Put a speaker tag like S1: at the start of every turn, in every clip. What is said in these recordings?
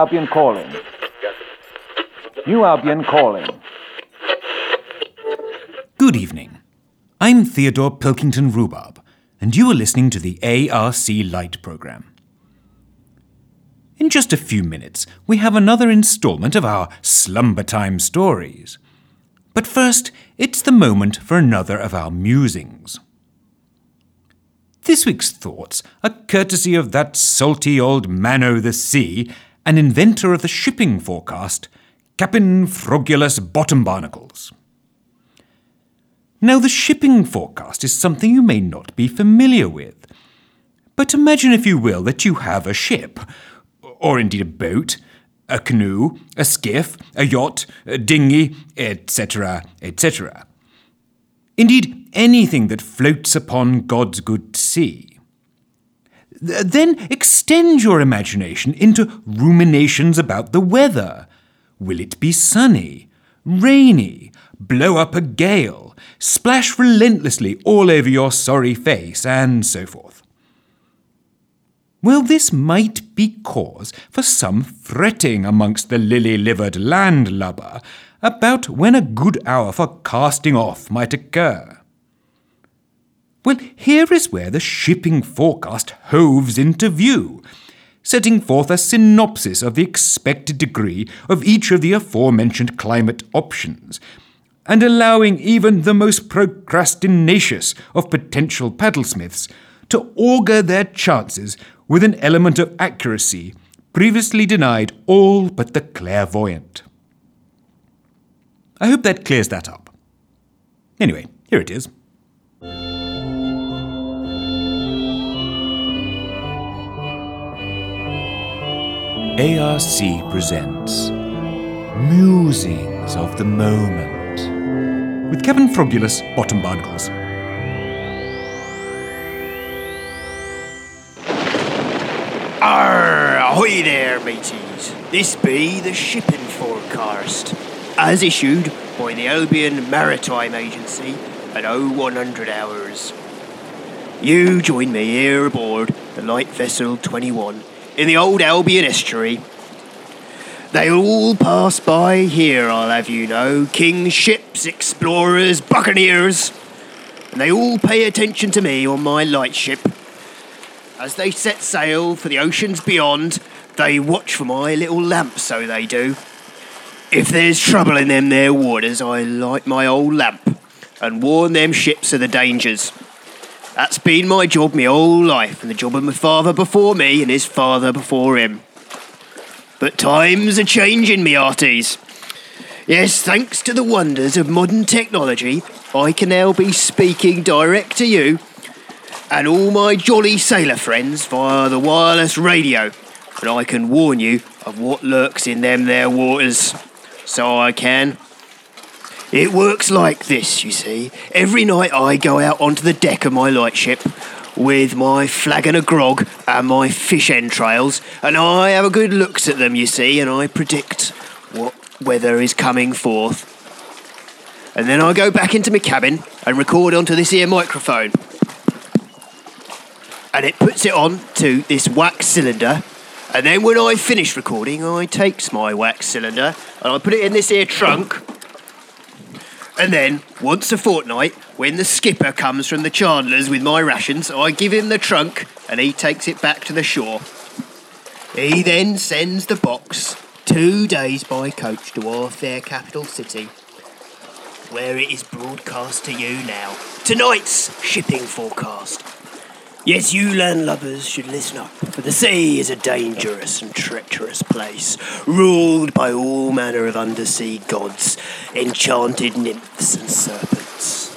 S1: Albion calling. New Albion calling.
S2: Good evening. I'm Theodore Pilkington Rhubarb, and you are listening to the ARC Light programme. In just a few minutes, we have another instalment of our Slumber Time stories. But first, it's the moment for another of our musings. This week's thoughts are courtesy of that salty old man o' the sea and inventor of the shipping forecast, Captain Frogulus Bottom Barnacles. Now, the shipping forecast is something you may not be familiar with. But imagine, if you will, that you have a ship, or indeed a boat, a canoe, a skiff, a yacht, a dinghy, etc., etc. Indeed, anything that floats upon God's good sea. Then extend your imagination into ruminations about the weather. Will it be sunny, rainy, blow up a gale, splash relentlessly all over your sorry face, and so forth? Well, this might be cause for some fretting amongst the lily livered landlubber about when a good hour for casting off might occur. Well, here is where the shipping forecast hoves into view, setting forth a synopsis of the expected degree of each of the aforementioned climate options, and allowing even the most procrastinacious of potential paddlesmiths to augur their chances with an element of accuracy previously denied all but the clairvoyant. I hope that clears that up. Anyway, here it is. ARC presents Musings of the Moment with Kevin Frogulus Bottom Barnacles.
S3: Arr, ahoy there, mateys. This be the shipping forecast, as issued by the Albion Maritime Agency at 0100 hours. You join me here aboard the light vessel 21 in the old Albion estuary. They all pass by here, I'll have you know, king's ships, explorers, buccaneers, and they all pay attention to me on my lightship as they set sail for the oceans beyond, they watch for my little lamp, so they do. If there's trouble in them there waters, I light my old lamp and warn them ships of the dangers. That's been my job my whole life, and the job of my father before me and his father before him. But times are changing, me arties. Yes, thanks to the wonders of modern technology, I can now be speaking direct to you and all my jolly sailor friends via the wireless radio, and I can warn you of what lurks in them there waters. So I can. It works like this, you see. Every night I go out onto the deck of my lightship with my flagon of grog and my fish entrails, and I have a good looks at them, you see, and I predict what weather is coming forth. And then I go back into my cabin and record onto this here microphone and it puts it on to this wax cylinder. And then when I finish recording, I takes my wax cylinder and I put it in this here trunk. And then once a fortnight, when the skipper comes from the Chandlers with my rations, I give him the trunk and he takes it back to the shore. He then sends the box two days by coach to our fair capital city, where it is broadcast to you now. Tonight's shipping forecast. Yes, you landlubbers should listen up, for the sea is a dangerous and treacherous place, ruled by all manner of undersea gods, enchanted nymphs and serpents.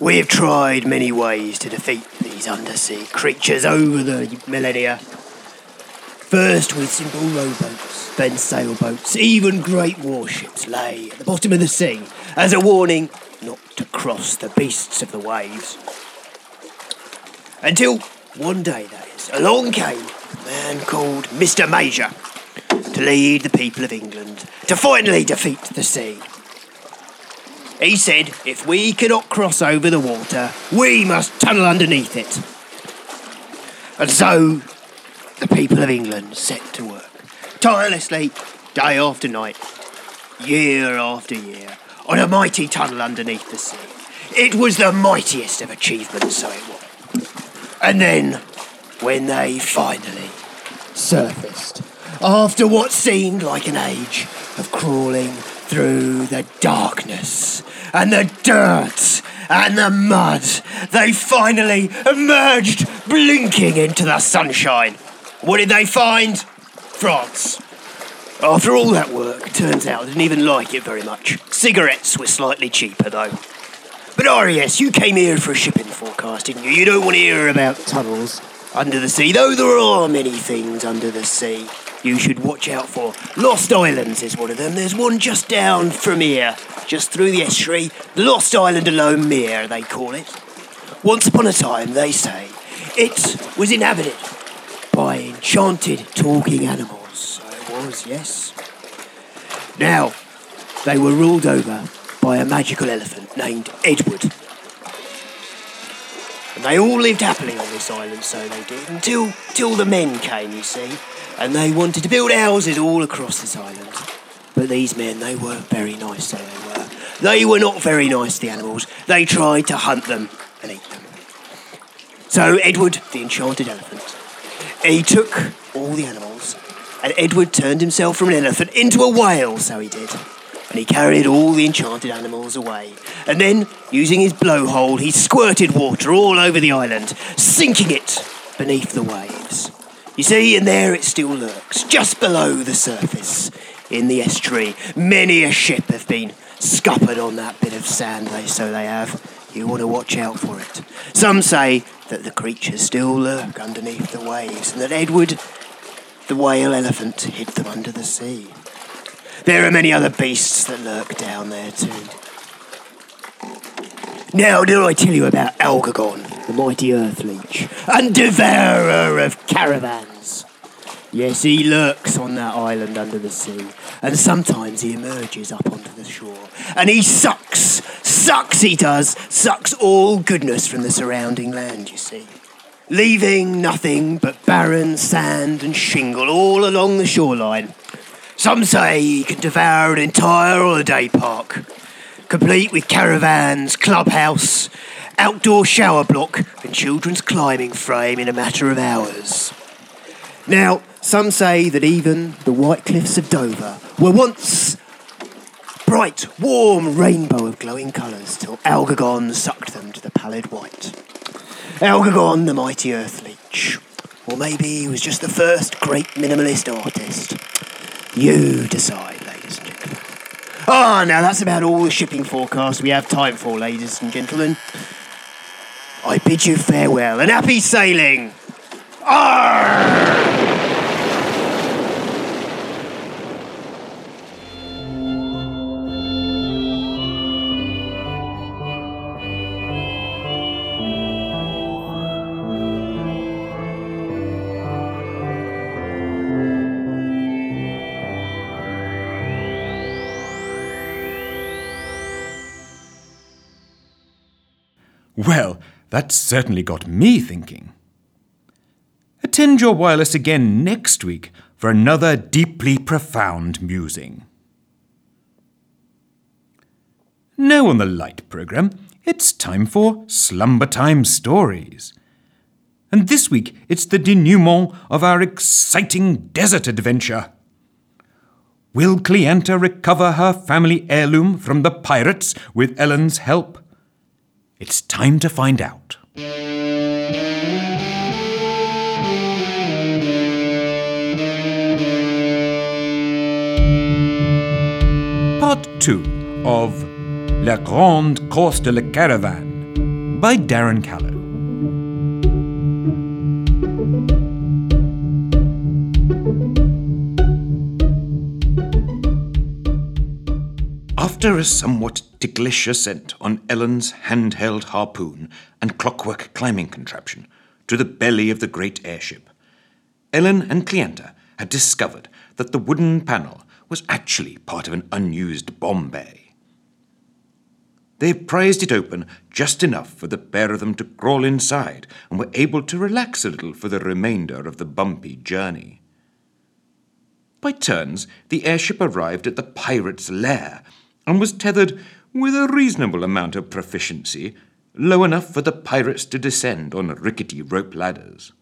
S3: We have tried many ways to defeat these undersea creatures over the millennia. First with simple rowboats, then sailboats, even great warships lay at the bottom of the sea as a warning not to cross the beasts of the waves. Until one day, that is, along came a man called Mr. Major to lead the people of England to finally defeat the sea. He said if we cannot cross over the water, we must tunnel underneath it. And so the people of England set to work, tirelessly, day after night, year after year, on a mighty tunnel underneath the sea. It was the mightiest of achievements, so it was. And then, when they finally surfaced, after what seemed like an age of crawling through the darkness and the dirt and the mud, they finally emerged blinking into the sunshine. What did they find? France. After all that work, turns out they didn't even like it very much. Cigarettes were slightly cheaper though. But RES, you came here for a shipping forecast, didn't you? You don't want to hear about tunnels under the sea, though there are many things under the sea you should watch out for. Lost Islands is one of them. There's one just down from here, just through the estuary. The Lost Island alone Mere, they call it. Once upon a time, they say, it was inhabited by enchanted talking animals. So it was, yes. Now, they were ruled over by a magical elephant named Edward. And they all lived happily on this island, so they did, until, till the men came, you see and they wanted to build houses all across this island. But these men, they weren't very nice, so they were. They were not very nice, the animals. They tried to hunt them and eat them. So Edward, the enchanted elephant, he took all the animals, and Edward turned himself from an elephant into a whale, so he did. And he carried all the enchanted animals away. And then, using his blowhole, he squirted water all over the island, sinking it beneath the waves. You see, and there it still lurks, just below the surface, in the estuary. Many a ship have been scuppered on that bit of sand, they so they have. You want to watch out for it. Some say that the creatures still lurk underneath the waves, and that Edward, the whale elephant, hid them under the sea. There are many other beasts that lurk down there too. Now, did I tell you about Algagon? the mighty Earth Leech, and devourer of caravans. Yes, he lurks on that island under the sea, and sometimes he emerges up onto the shore, and he sucks, sucks he does, sucks all goodness from the surrounding land, you see. Leaving nothing but barren sand and shingle all along the shoreline. Some say he can devour an entire holiday park, complete with caravans, clubhouse, outdoor shower block, and children's climbing frame in a matter of hours. Now, some say that even the white cliffs of Dover were once bright, warm rainbow of glowing colours till Algagon sucked them to the pallid white. Algagon, the mighty earth leech. Or maybe he was just the first great minimalist artist. You decide, ladies and gentlemen. Ah, now that's about all the shipping forecast we have time for, ladies and gentlemen. I bid you farewell and happy sailing. Arr!
S2: Well, that certainly got me thinking. Attend your wireless again next week for another deeply profound musing. Now on the Light programme, it's time for Slumber Time Stories. And this week, it's the denouement of our exciting desert adventure. Will Cleanta recover her family heirloom from the pirates with Ellen's help? It's time to find out. Part 2 of La Grande Course de la Caravane by Darren Callow. After a somewhat ticklish ascent on Ellen's handheld harpoon and clockwork climbing contraption to the belly of the great airship, Ellen and Cleanta had discovered that the wooden panel was actually part of an unused bomb bay. They prized it open just enough for the pair of them to crawl inside and were able to relax a little for the remainder of the bumpy journey. By turns, the airship arrived at the pirate's lair and was tethered with a reasonable amount of proficiency, low enough for the pirates to descend on rickety rope ladders.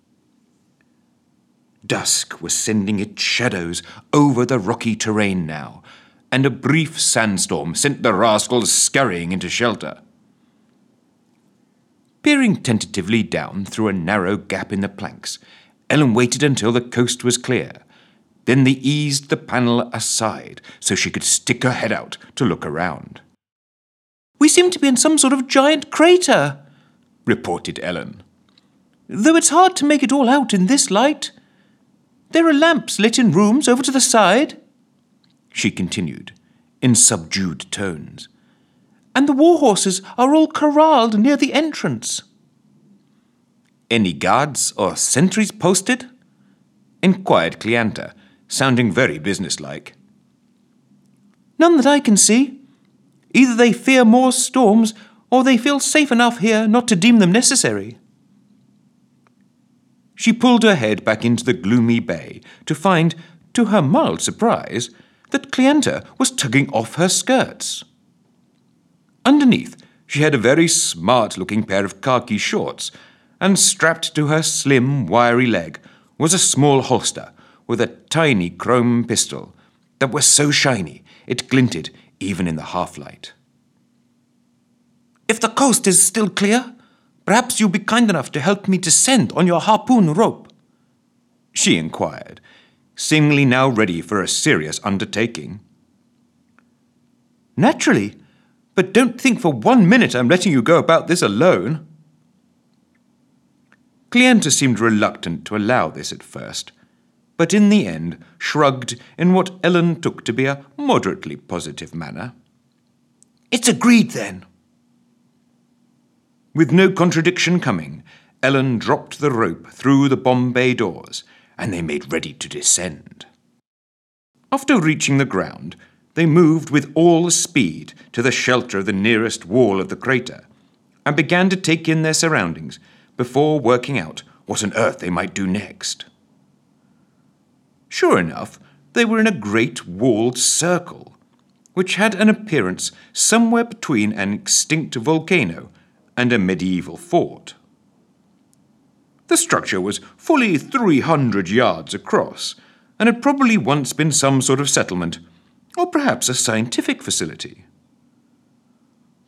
S2: Dusk was sending its shadows over the rocky terrain now, and a brief sandstorm sent the rascals scurrying into shelter. Peering tentatively down through a narrow gap in the planks, Ellen waited until the coast was clear. Then they eased the panel aside so she could stick her head out to look around.
S4: We seem to be in some sort of giant crater, reported Ellen. Though it's hard to make it all out in this light. There are lamps lit in rooms over to the side, she continued, in subdued tones. And the war horses are all corralled near the entrance.
S2: Any guards or sentries posted? inquired Cleanta, sounding very businesslike.
S4: None that I can see. Either they fear more storms, or they feel safe enough here not to deem them necessary.
S2: She pulled her head back into the gloomy bay to find, to her mild surprise, that Cleanta was tugging off her skirts. Underneath, she had a very smart looking pair of khaki shorts, and strapped to her slim, wiry leg was a small holster with a tiny chrome pistol that was so shiny it glinted even in the half light.
S4: If the coast is still clear, Perhaps you'll be kind enough to help me descend on your harpoon rope?
S2: She inquired, seemingly now ready for a serious undertaking.
S4: Naturally, but don't think for one minute I'm letting you go about this alone.
S2: Cleanta seemed reluctant to allow this at first, but in the end shrugged in what Ellen took to be a moderately positive manner.
S4: It's agreed then.
S2: With no contradiction coming, Ellen dropped the rope through the bomb bay doors, and they made ready to descend. After reaching the ground, they moved with all speed to the shelter of the nearest wall of the crater, and began to take in their surroundings before working out what on earth they might do next. Sure enough, they were in a great walled circle, which had an appearance somewhere between an extinct volcano and a medieval fort. The structure was fully 300 yards across and had probably once been some sort of settlement, or perhaps a scientific facility.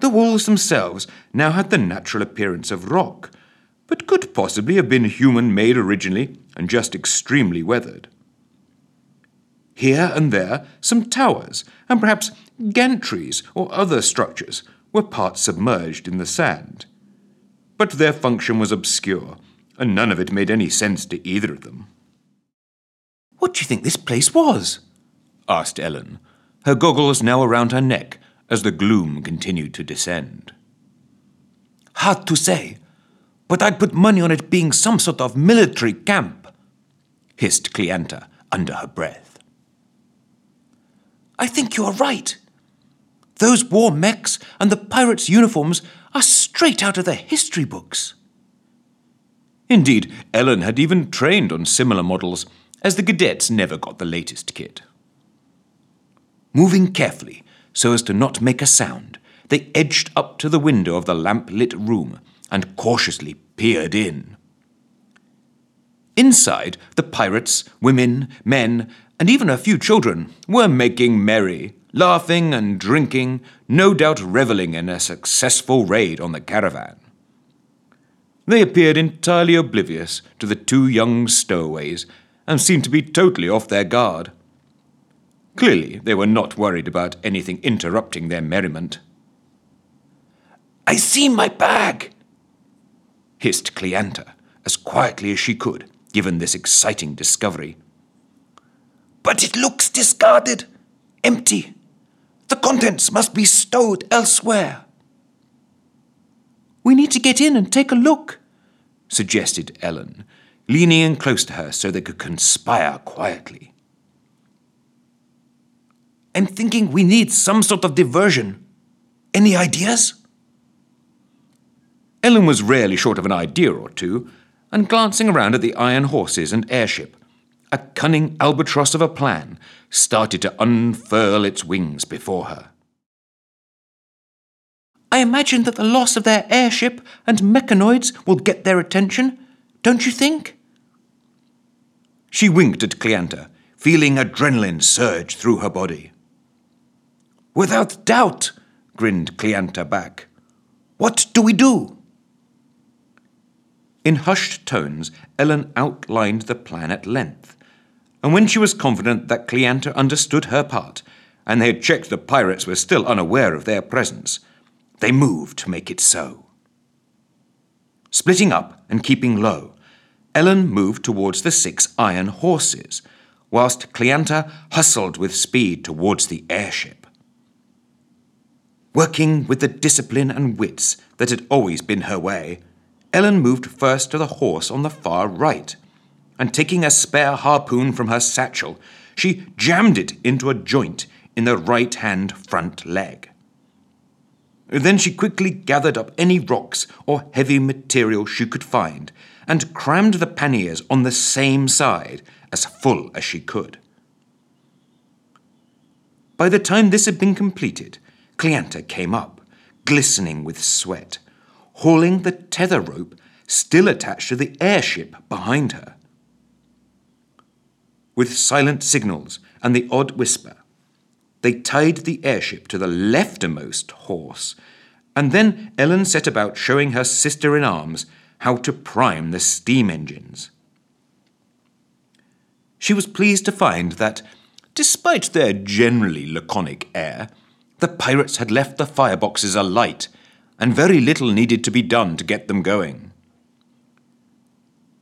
S2: The walls themselves now had the natural appearance of rock, but could possibly have been human made originally and just extremely weathered. Here and there, some towers and perhaps gantries or other structures were part submerged in the sand. But their function was obscure, and none of it made any sense to either of them.
S4: What do you think this place was? asked Ellen, her goggles now around her neck as the gloom continued to descend. Hard to say, but I'd put money on it being some sort of military camp, hissed Cleanta under her breath. I think you're right, those war mechs and the pirates' uniforms are straight out of the history books.
S2: Indeed, Ellen had even trained on similar models, as the cadets never got the latest kit.
S4: Moving carefully, so as to not make a sound, they edged up to the window of the lamp lit room and cautiously peered in. Inside, the pirates, women, men, and even a few children were making merry, laughing and drinking, no doubt revelling in a successful raid on the caravan. They appeared entirely oblivious to the two young stowaways and seemed to be totally off their guard. Clearly, they were not worried about anything interrupting their merriment. I see my bag, hissed Cleanta, as quietly as she could, given this exciting discovery. But it looks discarded, empty. The contents must be stowed elsewhere. We need to get in and take a look, suggested Ellen, leaning in close to her so they could conspire quietly. I'm thinking we need some sort of diversion.
S2: Any ideas? Ellen was rarely short of an idea or two, and glancing around at the iron horses and airship, a cunning albatross of a plan started to unfurl its wings before her.
S4: I imagine that the loss of their airship and mechanoids will get their attention, don't you think?
S2: She winked at Cleanta, feeling adrenaline surge through her body. Without doubt, grinned Cleanta back. What do we do? In hushed tones, Ellen outlined the plan at length, and when she was confident that Cleanta understood her part, and they had checked the pirates were still unaware of their presence, they moved to make it so. Splitting up and keeping low, Ellen moved towards the six iron horses, whilst Cleanta hustled with speed towards the airship. Working with the discipline and wits that had always been her way, Ellen moved first to the horse on the far right, and taking a spare harpoon from her satchel, she jammed it into a joint in the right hand front leg. Then she quickly gathered up any rocks or heavy material she could find and crammed the panniers on the same side as full as she could. By the time this had been completed, Cleanta came up, glistening with sweat, hauling the tether rope still attached to the airship behind her. With silent signals and the odd whisper, they tied the airship to the leftermost horse, and then Ellen set about showing her sister in arms how to prime the steam engines. She was pleased to find that, despite their generally laconic air, the pirates had left the fireboxes alight, and very little needed to be done to get them going.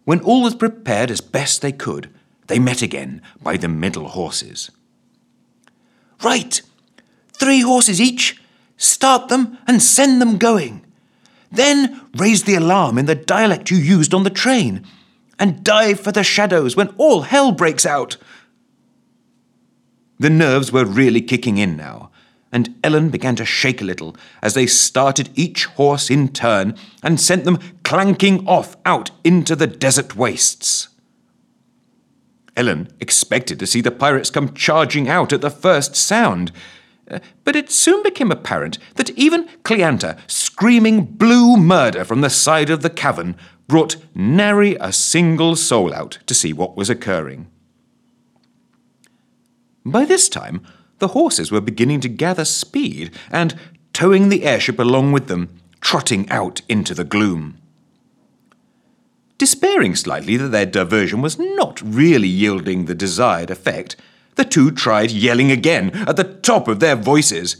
S2: When all was prepared as best they could, they met again by the middle horses.
S4: Right. Three horses each. Start them and send them going. Then raise the alarm in the dialect you used on the train. And dive for the shadows when all hell breaks out.
S2: The nerves were really kicking in now, and Ellen began to shake a little as they started each horse in turn and sent them clanking off out into the desert wastes. Ellen expected to see the pirates come charging out at the first sound. Uh, but it soon became apparent that even Cleanta, screaming blue murder from the side of the cavern, brought nary a single soul out to see what was occurring. By this time, the horses were beginning to gather speed and, towing the airship along with them, trotting out into the gloom. Despairing slightly that their diversion was not really yielding the desired effect, the two tried yelling again at the top of their voices.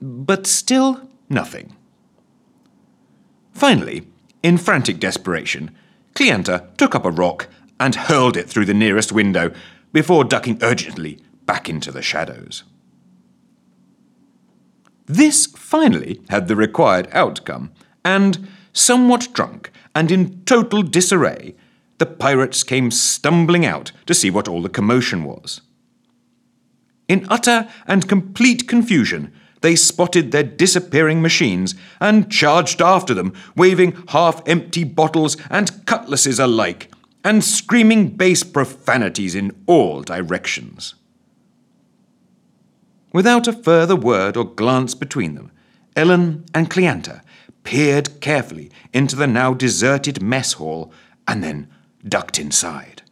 S2: But still nothing. Finally, in frantic desperation, Cleanta took up a rock and hurled it through the nearest window before ducking urgently back into the shadows. This finally had the required outcome, and, somewhat drunk and in total disarray, the pirates came stumbling out to see what all the commotion was. In utter and complete confusion, they spotted their disappearing machines and charged after them, waving half empty bottles and cutlasses alike, and screaming base profanities in all directions. Without a further word or glance between them, Ellen and Cleanta peered carefully into the now deserted mess hall, and then ducked inside.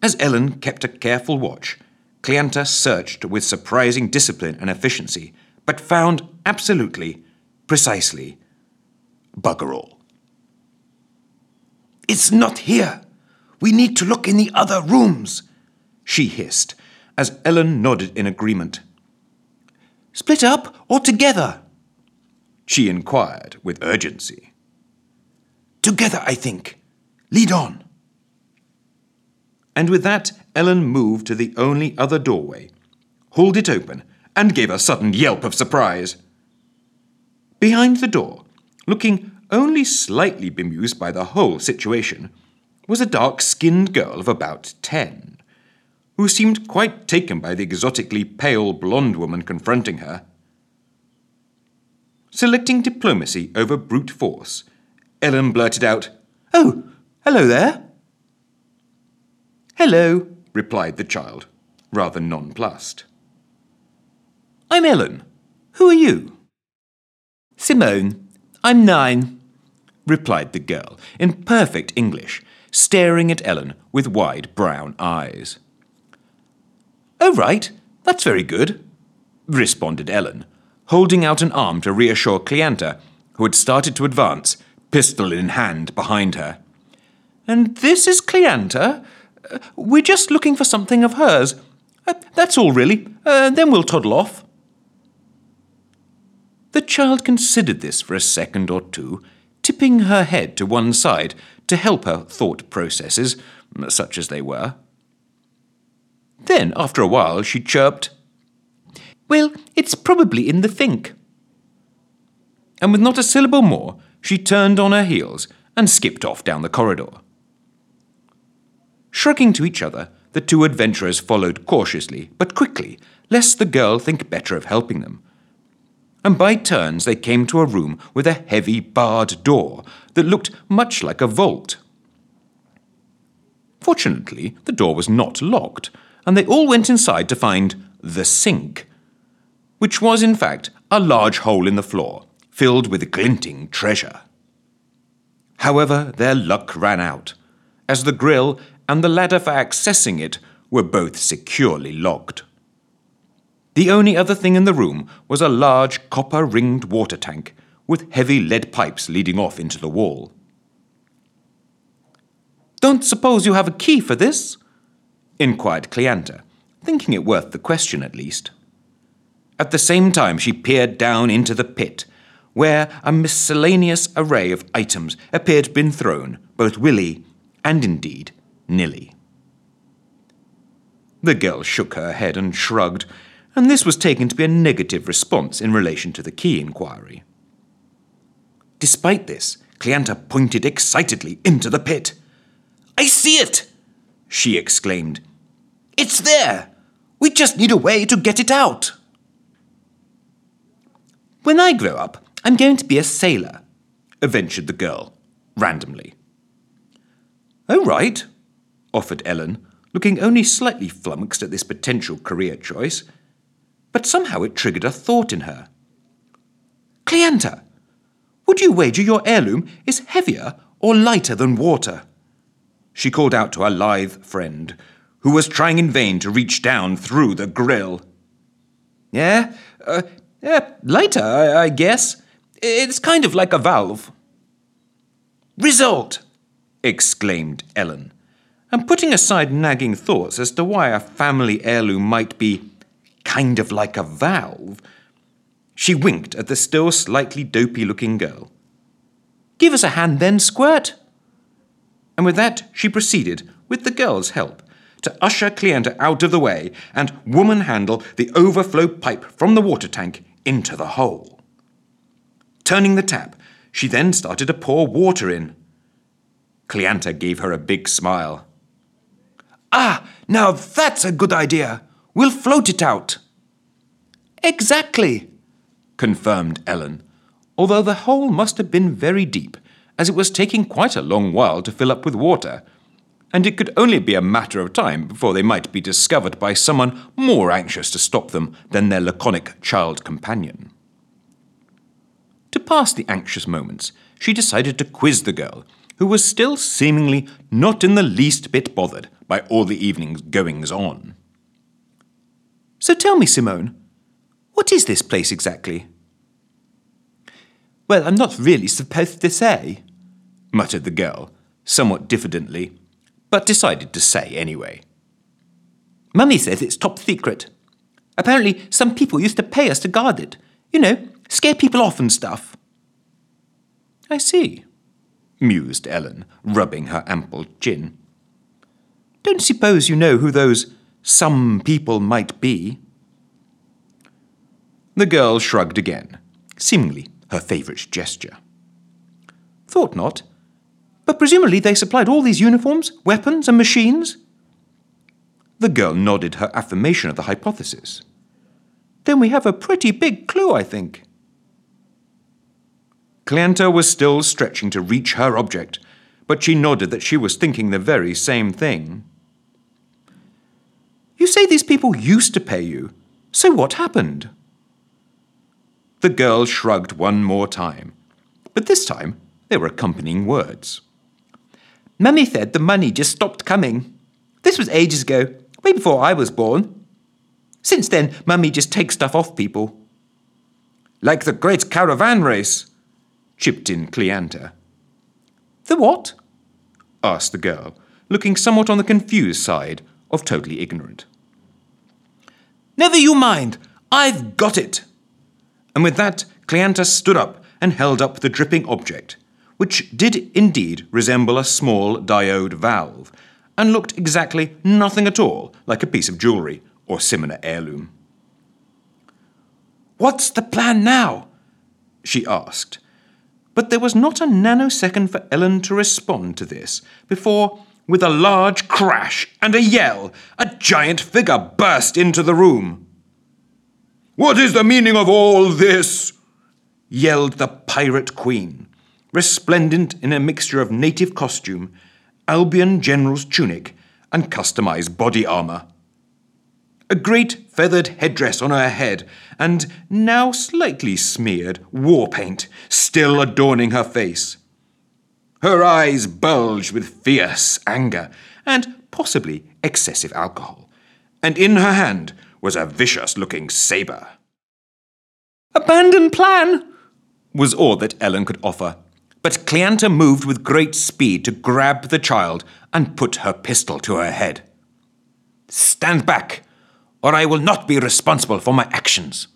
S2: As Ellen kept a careful watch, Cleanta searched with surprising discipline and efficiency, but found absolutely, precisely, bugger all.
S4: It's not here. We need to look in the other rooms, she hissed, as Ellen nodded in agreement. Split up or together?
S2: She inquired with urgency.
S4: Together, I think. Lead on.
S2: And with that, Ellen moved to the only other doorway, hauled it open, and gave a sudden yelp of surprise. Behind the door, looking only slightly bemused by the whole situation, was a dark skinned girl of about ten, who seemed quite taken by the exotically pale blonde woman confronting her. Selecting diplomacy over brute force, Ellen blurted out, Oh, hello there. Hello, replied the child, rather nonplussed. I'm Ellen. Who are you? Simone. I'm nine, replied the girl in perfect English, staring at Ellen with wide brown eyes. Oh, right, that's very good, responded Ellen, holding out an arm to reassure Cleanta, who had started to advance, pistol in hand, behind her. And this is Cleanta? Uh, we're just looking for something of hers. Uh, that's all, really. Uh, then we'll toddle off. The child considered this for a second or two, tipping her head to one side to help her thought processes, such as they were. Then, after a while, she chirped, Well, it's probably in the think. And with not a syllable more, she turned on her heels and skipped off down the corridor. Shrugging to each other, the two adventurers followed cautiously but quickly, lest the girl think better of helping them. And by turns they came to a room with a heavy barred door that looked much like a vault. Fortunately, the door was not locked, and they all went inside to find the sink, which was in fact a large hole in the floor filled with glinting treasure. However, their luck ran out, as the grill and the ladder for accessing it were both securely locked. The only other thing in the room was a large copper ringed water tank with heavy lead pipes leading off into the wall. Don't suppose you have a key for this? inquired Cleanta, thinking it worth the question at least. At the same time, she peered down into the pit, where a miscellaneous array of items appeared to have been thrown, both willy and indeed nilly. The girl shook her head and shrugged, and this was taken to be a negative response in relation to the key inquiry. Despite this, Cleanta pointed excitedly into the pit. I see it! she exclaimed. It's there! We just need a way to get it out! When I grow up, I'm going to be a sailor, ventured the girl, randomly. Oh, right, offered Ellen, looking only slightly flummoxed at this potential career choice. But somehow it triggered a thought in her. Cleanta, would you wager your heirloom is heavier or lighter than water? She called out to her lithe friend, who was trying in vain to reach down through the grill. Yeah, uh, yeah, lighter, I, I guess. It's kind of like a valve. Result! exclaimed Ellen, and putting aside nagging thoughts as to why a family heirloom might be kind of like a valve, she winked at the still slightly dopey looking girl. Give us a hand then, Squirt. And with that, she proceeded, with the girl's help, to usher Cleanta out of the way and woman handle the overflow pipe from the water tank into the hole. Turning the tap, she then started to pour water in. Cleanta gave her a big smile. Ah, now that's a good idea. We'll float it out. Exactly, confirmed Ellen, although the hole must have been very deep, as it was taking quite a long while to fill up with water, and it could only be a matter of time before they might be discovered by someone more anxious to stop them than their laconic child companion. To pass the anxious moments, she decided to quiz the girl, who was still seemingly not in the least bit bothered by all the evening's goings on. So tell me, Simone, what is this place exactly? Well, I'm not really supposed to say, muttered the girl, somewhat diffidently, but decided to say anyway. Mummy says it's top secret. Apparently, some people used to pay us to guard it. You know, scare people off and stuff. I see, mused Ellen, rubbing her ample chin. Don't suppose you know who those some people might be? The girl shrugged again, seemingly her favourite gesture. Thought not. But presumably they supplied all these uniforms, weapons, and machines? The girl nodded her affirmation of the hypothesis. Then we have a pretty big clue, I think. Cleanta was still stretching to reach her object, but she nodded that she was thinking the very same thing. You say these people used to pay you, so what happened? The girl shrugged one more time, but this time there were accompanying words. Mummy said the money just stopped coming. This was ages ago, way before I was born. Since then, Mummy just takes stuff off people. Like the great caravan race, chipped in Cleanta. The what? asked the girl, looking somewhat on the confused side of totally ignorant. Never you mind, I've got it. And with that, Cleanta stood up and held up the dripping object, which did indeed resemble a small diode valve, and looked exactly nothing at all like a piece of jewellery or similar heirloom. What's the plan now? she asked. But there was not a nanosecond for Ellen to respond to this before, with a large crash and a yell, a giant figure burst into the room. What is the meaning of all this? yelled the pirate queen, resplendent in a mixture of native costume, Albion general's tunic, and customized body armor. A great feathered headdress on her head, and now slightly smeared war paint still adorning her face. Her eyes bulged with fierce anger and possibly excessive alcohol, and in her hand was a vicious looking sabre. Abandon plan! was all that Ellen could offer. But Cleanta moved with great speed to grab the child and put her pistol to her head. Stand back, or I will not be responsible for my actions.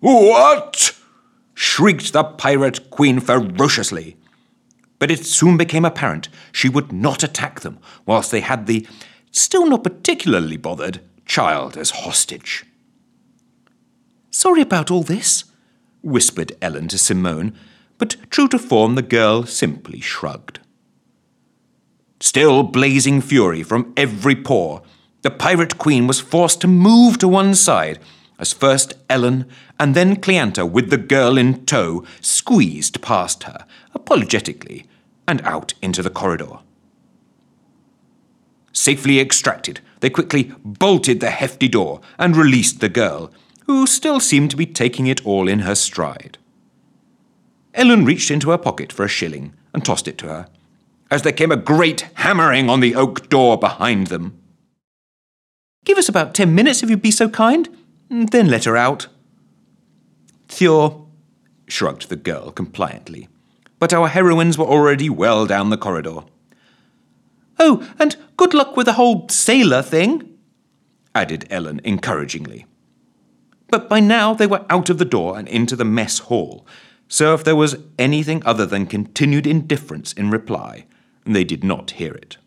S2: What? shrieked the pirate queen ferociously. But it soon became apparent she would not attack them whilst they had the, still not particularly bothered, child as hostage. Sorry about all this, whispered Ellen to Simone, but true to form, the girl simply shrugged. Still blazing fury from every pore, the pirate queen was forced to move to one side as first Ellen and then Cleanta, with the girl in tow, squeezed past her, apologetically, and out into the corridor. Safely extracted, they quickly bolted the hefty door and released the girl, who still seemed to be taking it all in her stride. Ellen reached into her pocket for a shilling and tossed it to her, as there came a great hammering on the oak door behind them. Give us about ten minutes if you'd be so kind, then let her out. Theo, shrugged the girl compliantly, but our heroines were already well down the corridor. Oh, and good luck with the whole sailor thing, added Ellen encouragingly. But by now they were out of the door and into the mess hall, so if there was anything other than continued indifference in reply, they did not hear it.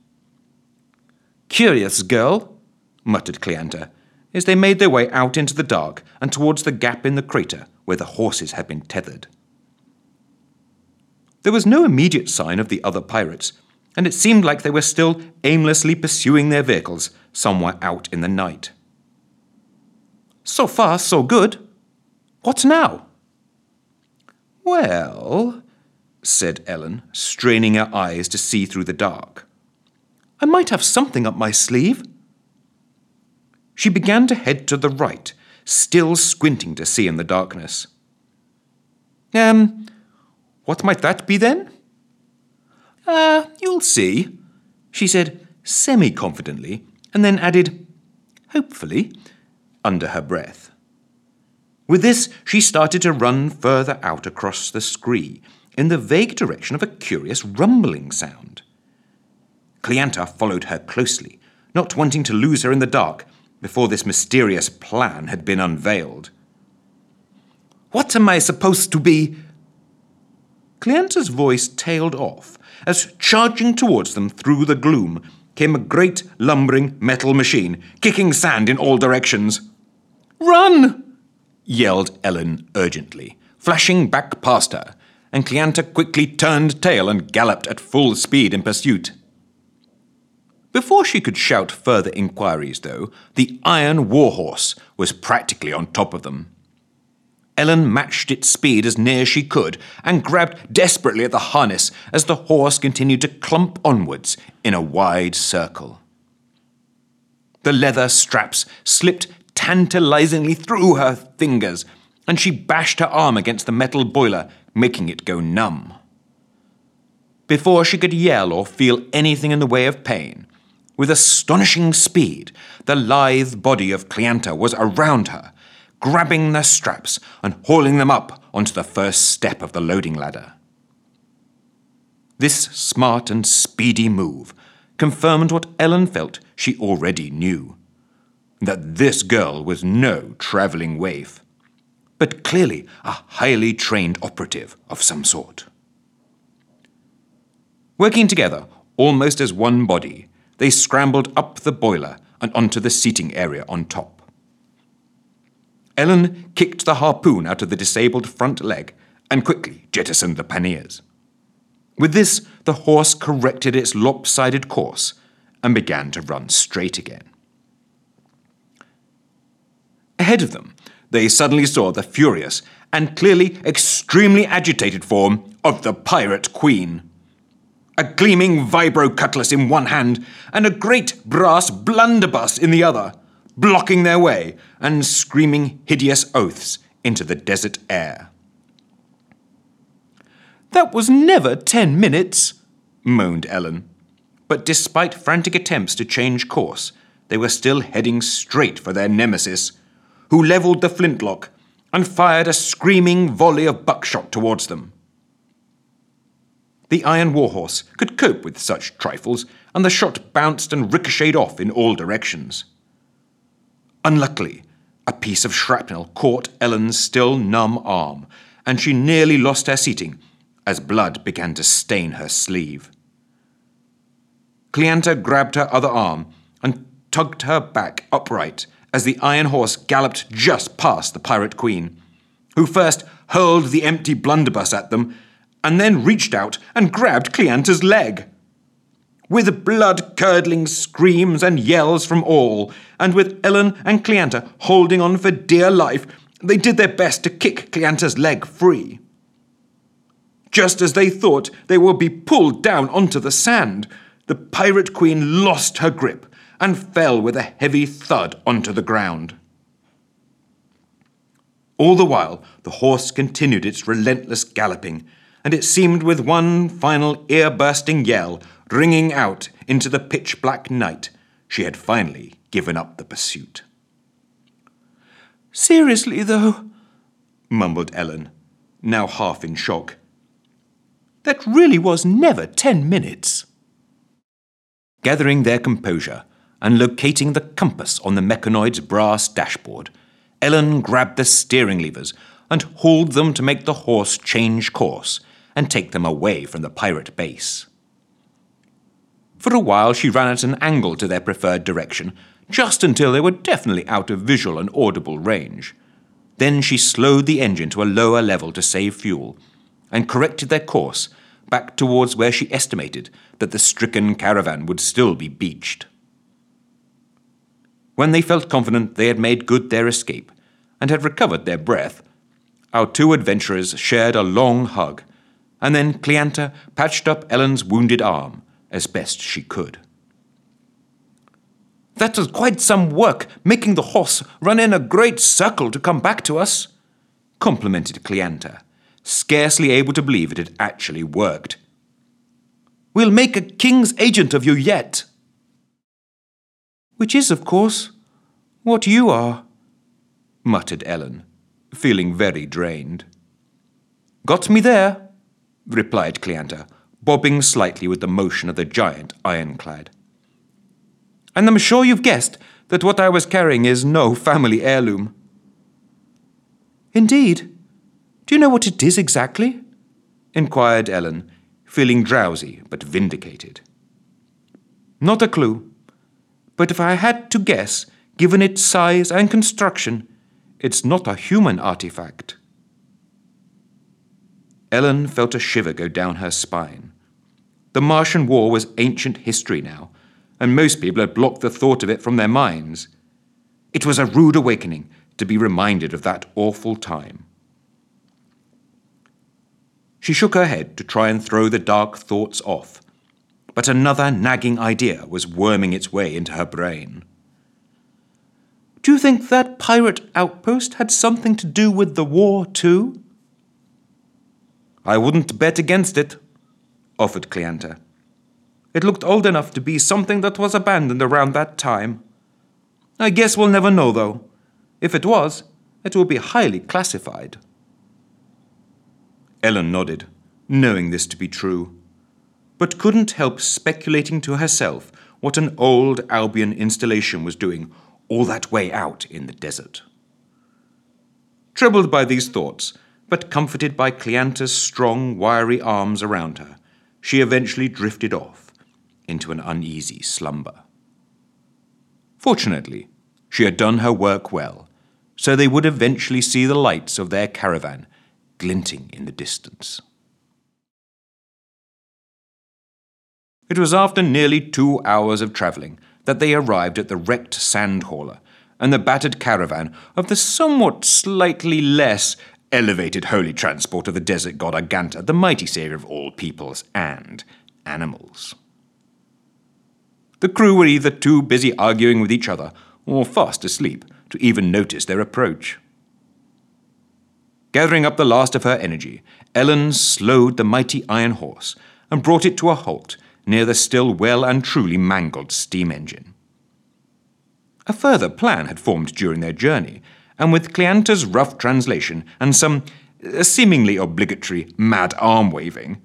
S2: Curious girl, muttered Cleanta, as they made their way out into the dark and towards the gap in the crater where the horses had been tethered. There was no immediate sign of the other pirates, and it seemed like they were still aimlessly pursuing their vehicles somewhere out in the night. So far, so good. What now? Well, said Ellen, straining her eyes to see through the dark. I might have something up my sleeve. She began to head to the right, still squinting to see in the darkness. Um, what might that be then? Ah, uh, you'll see, she said semi confidently, and then added, hopefully, under her breath. With this, she started to run further out across the scree, in the vague direction of a curious rumbling sound. Cleanta followed her closely, not wanting to lose her in the dark before this mysterious plan had been unveiled. What am I supposed to be? Cleanta's voice tailed off as, charging towards them through the gloom, came a great lumbering metal machine, kicking sand in all directions. Run! Yelled Ellen urgently, flashing back past her, and Cleanta quickly turned tail and galloped at full speed in pursuit. Before she could shout further inquiries, though, the iron warhorse was practically on top of them. Ellen matched its speed as near as she could and grabbed desperately at the harness as the horse continued to clump onwards in a wide circle. The leather straps slipped tantalizingly through her fingers, and she bashed her arm against the metal boiler, making it go numb. Before she could yell or feel anything in the way of pain, with astonishing speed, the lithe body of Cleanta was around her, grabbing the straps and hauling them up onto the first step of the loading ladder. This smart and speedy move confirmed what Ellen felt she already knew that this girl was no travelling waif, but clearly a highly trained operative of some sort. Working together, almost as one body, they scrambled up the boiler and onto the seating area on top. Ellen kicked the harpoon out of the disabled front leg and quickly jettisoned the panniers. With this, the horse corrected its lopsided course and began to run straight again. Ahead of them, they suddenly saw the furious and clearly extremely agitated form of the Pirate Queen a gleaming vibro cutlass in one hand and a great brass blunderbuss in the other, blocking their way and screaming hideous oaths into the desert air. That was never ten minutes, moaned Ellen. But despite frantic attempts to change course, they were still heading straight for their nemesis, who levelled the flintlock and fired a screaming volley of buckshot towards them. The Iron Warhorse could cope with such trifles, and the shot bounced and ricocheted off in all directions. Unluckily, a piece of shrapnel caught Ellen's still numb arm, and she nearly lost her seating as blood began to stain her sleeve. Cleanta grabbed her other arm and tugged her back upright as the iron horse galloped just past the pirate queen, who first hurled the empty blunderbuss at them and then reached out and grabbed Cleanta's leg. With blood curdling screams and yells from all, and with Ellen and Cleanta holding on for dear life, they did their best to kick Cleanta's leg free. Just as they thought they would be pulled down onto the sand, the Pirate Queen lost her grip and fell with a heavy thud onto the ground. All the while, the horse continued its relentless galloping, and it seemed with one final ear bursting yell ringing out into the pitch black night, she had finally given up the pursuit. Seriously, though, mumbled Ellen, now half in shock. That really was never ten minutes. Gathering their composure and locating the compass on the mechanoid's brass dashboard, Ellen grabbed the steering levers and hauled them to make the horse change course and take them away from the pirate base. For a while, she ran at an angle to their preferred direction, just until they were definitely out of visual and audible range. Then she slowed the engine to a lower level to save fuel and corrected their course back towards where she estimated that the stricken caravan would still be beached. When they felt confident they had made good their escape and had recovered their breath, our two adventurers shared a long hug and then Cleanta patched up Ellen's wounded arm as best she could. That was quite some work, making the horse run in a great circle to come back to us, complimented Cleanta, scarcely able to believe it had actually worked. We'll make a king's agent of you yet. Which is, of course, what you are, muttered Ellen, feeling very drained. Got me there replied Cleanta, bobbing slightly with the motion of the giant ironclad. And I'm sure you've guessed that what I was carrying is no family heirloom. Indeed. Do you know what it is exactly? inquired Ellen, feeling drowsy but vindicated. Not a clue. But if I had to guess, given its size and construction, it's not a human artifact. Ellen felt a shiver go down her spine. The Martian War was ancient history now, and most people had blocked the thought of it from their minds. It was a rude awakening to be reminded of that awful time. She shook her head to try and throw the dark thoughts off, but another nagging idea was worming its way into her brain. Do you think that pirate outpost had something to do with the war, too? I wouldn't bet against it, offered Cleanta. It looked old enough to be something that was abandoned around that time. I guess we'll never know, though. If it was, it will be highly classified. Ellen nodded, knowing this to be true, but couldn't help speculating to herself what an old Albion installation was doing all that way out in the desert. Troubled by these thoughts, but comforted by Cleanta's strong, wiry arms around her, she eventually drifted off into an uneasy slumber. Fortunately, she had done her work well, so they would eventually see the lights of their caravan glinting in the distance. It was after nearly two hours of travelling that they arrived at the wrecked sand hauler and the battered caravan of the somewhat slightly less elevated holy transport of the desert god Aganta, the mighty savior of all peoples and animals. The crew were either too busy arguing with each other or fast asleep to even notice their approach. Gathering up the last of her energy, Ellen slowed the mighty iron horse and brought it to a halt near the still well and truly mangled steam engine. A further plan had formed during their journey, and with Cleanta's rough translation and some uh, seemingly obligatory mad arm waving,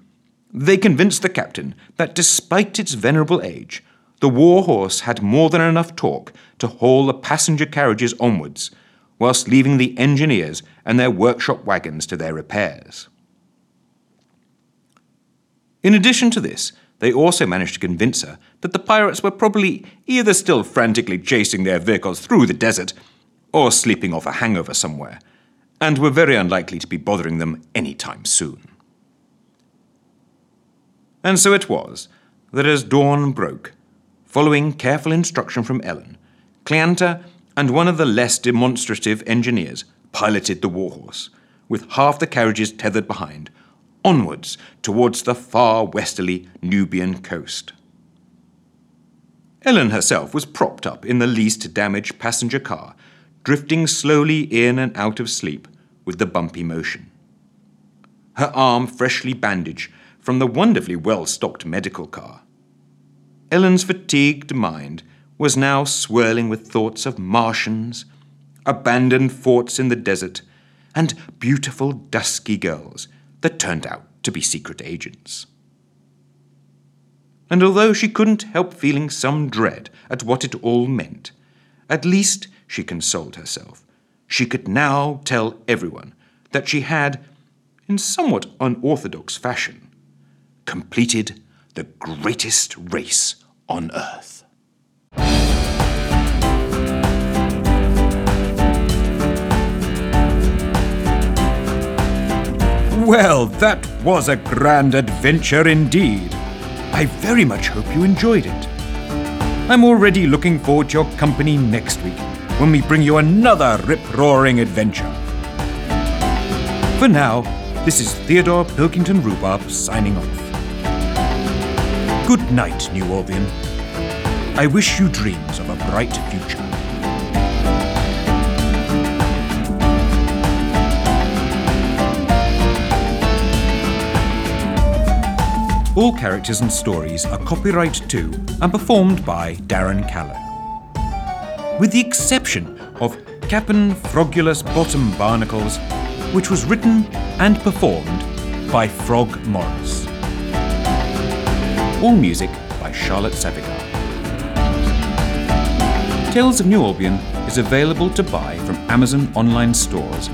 S2: they convinced the captain that despite its venerable age, the war horse had more than enough torque to haul the passenger carriages onwards, whilst leaving the engineers and their workshop wagons to their repairs. In addition to this, they also managed to convince her that the pirates were probably either still frantically chasing their vehicles through the desert or sleeping off a hangover somewhere, and were very unlikely to be bothering them any time soon. And so it was that as dawn broke, following careful instruction from Ellen, Cleanta and one of the less demonstrative engineers piloted the warhorse, with half the carriages tethered behind, onwards towards the far westerly Nubian coast. Ellen herself was propped up in the least damaged passenger car, drifting slowly in and out of sleep with the bumpy motion. Her arm freshly bandaged from the wonderfully well stocked medical car. Ellen's fatigued mind was now swirling with thoughts of Martians, abandoned forts in the desert, and beautiful dusky girls that turned out to be secret agents. And although she couldn't help feeling some dread at what it all meant, at least, she consoled herself, she could now tell everyone that she had, in somewhat unorthodox fashion, completed the greatest race on Earth.
S4: Well, that was a grand adventure indeed. I very much hope you enjoyed it. I'm already looking forward to your company next week when we bring you another rip roaring adventure. For now, this is Theodore Pilkington Rhubarb signing off. Good night, New Albion. I wish you dreams of a bright future. All characters and stories are copyright to and performed by Darren Callow. With the exception of Cap'n Frogulus Bottom Barnacles, which was written and performed by Frog Morris. All music by Charlotte Savigar. Tales of New Albion is available to buy from Amazon online stores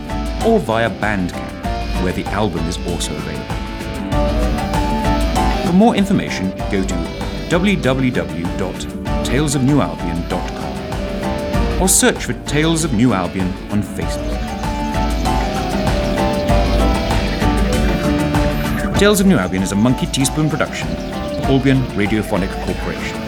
S4: or via Bandcamp, where the album is also available. For more information, go to www.talesofnewalbion.com or search for Tales of New Albion on Facebook. Tales of New Albion is a Monkey Teaspoon production Albion Radiophonic Corporation.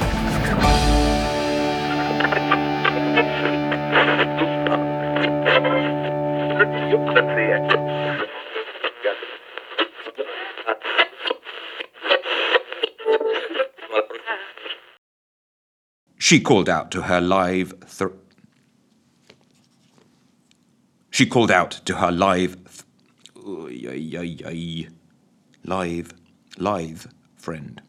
S2: She called out to her live. Th- she called out to her live. Th- live, live friend.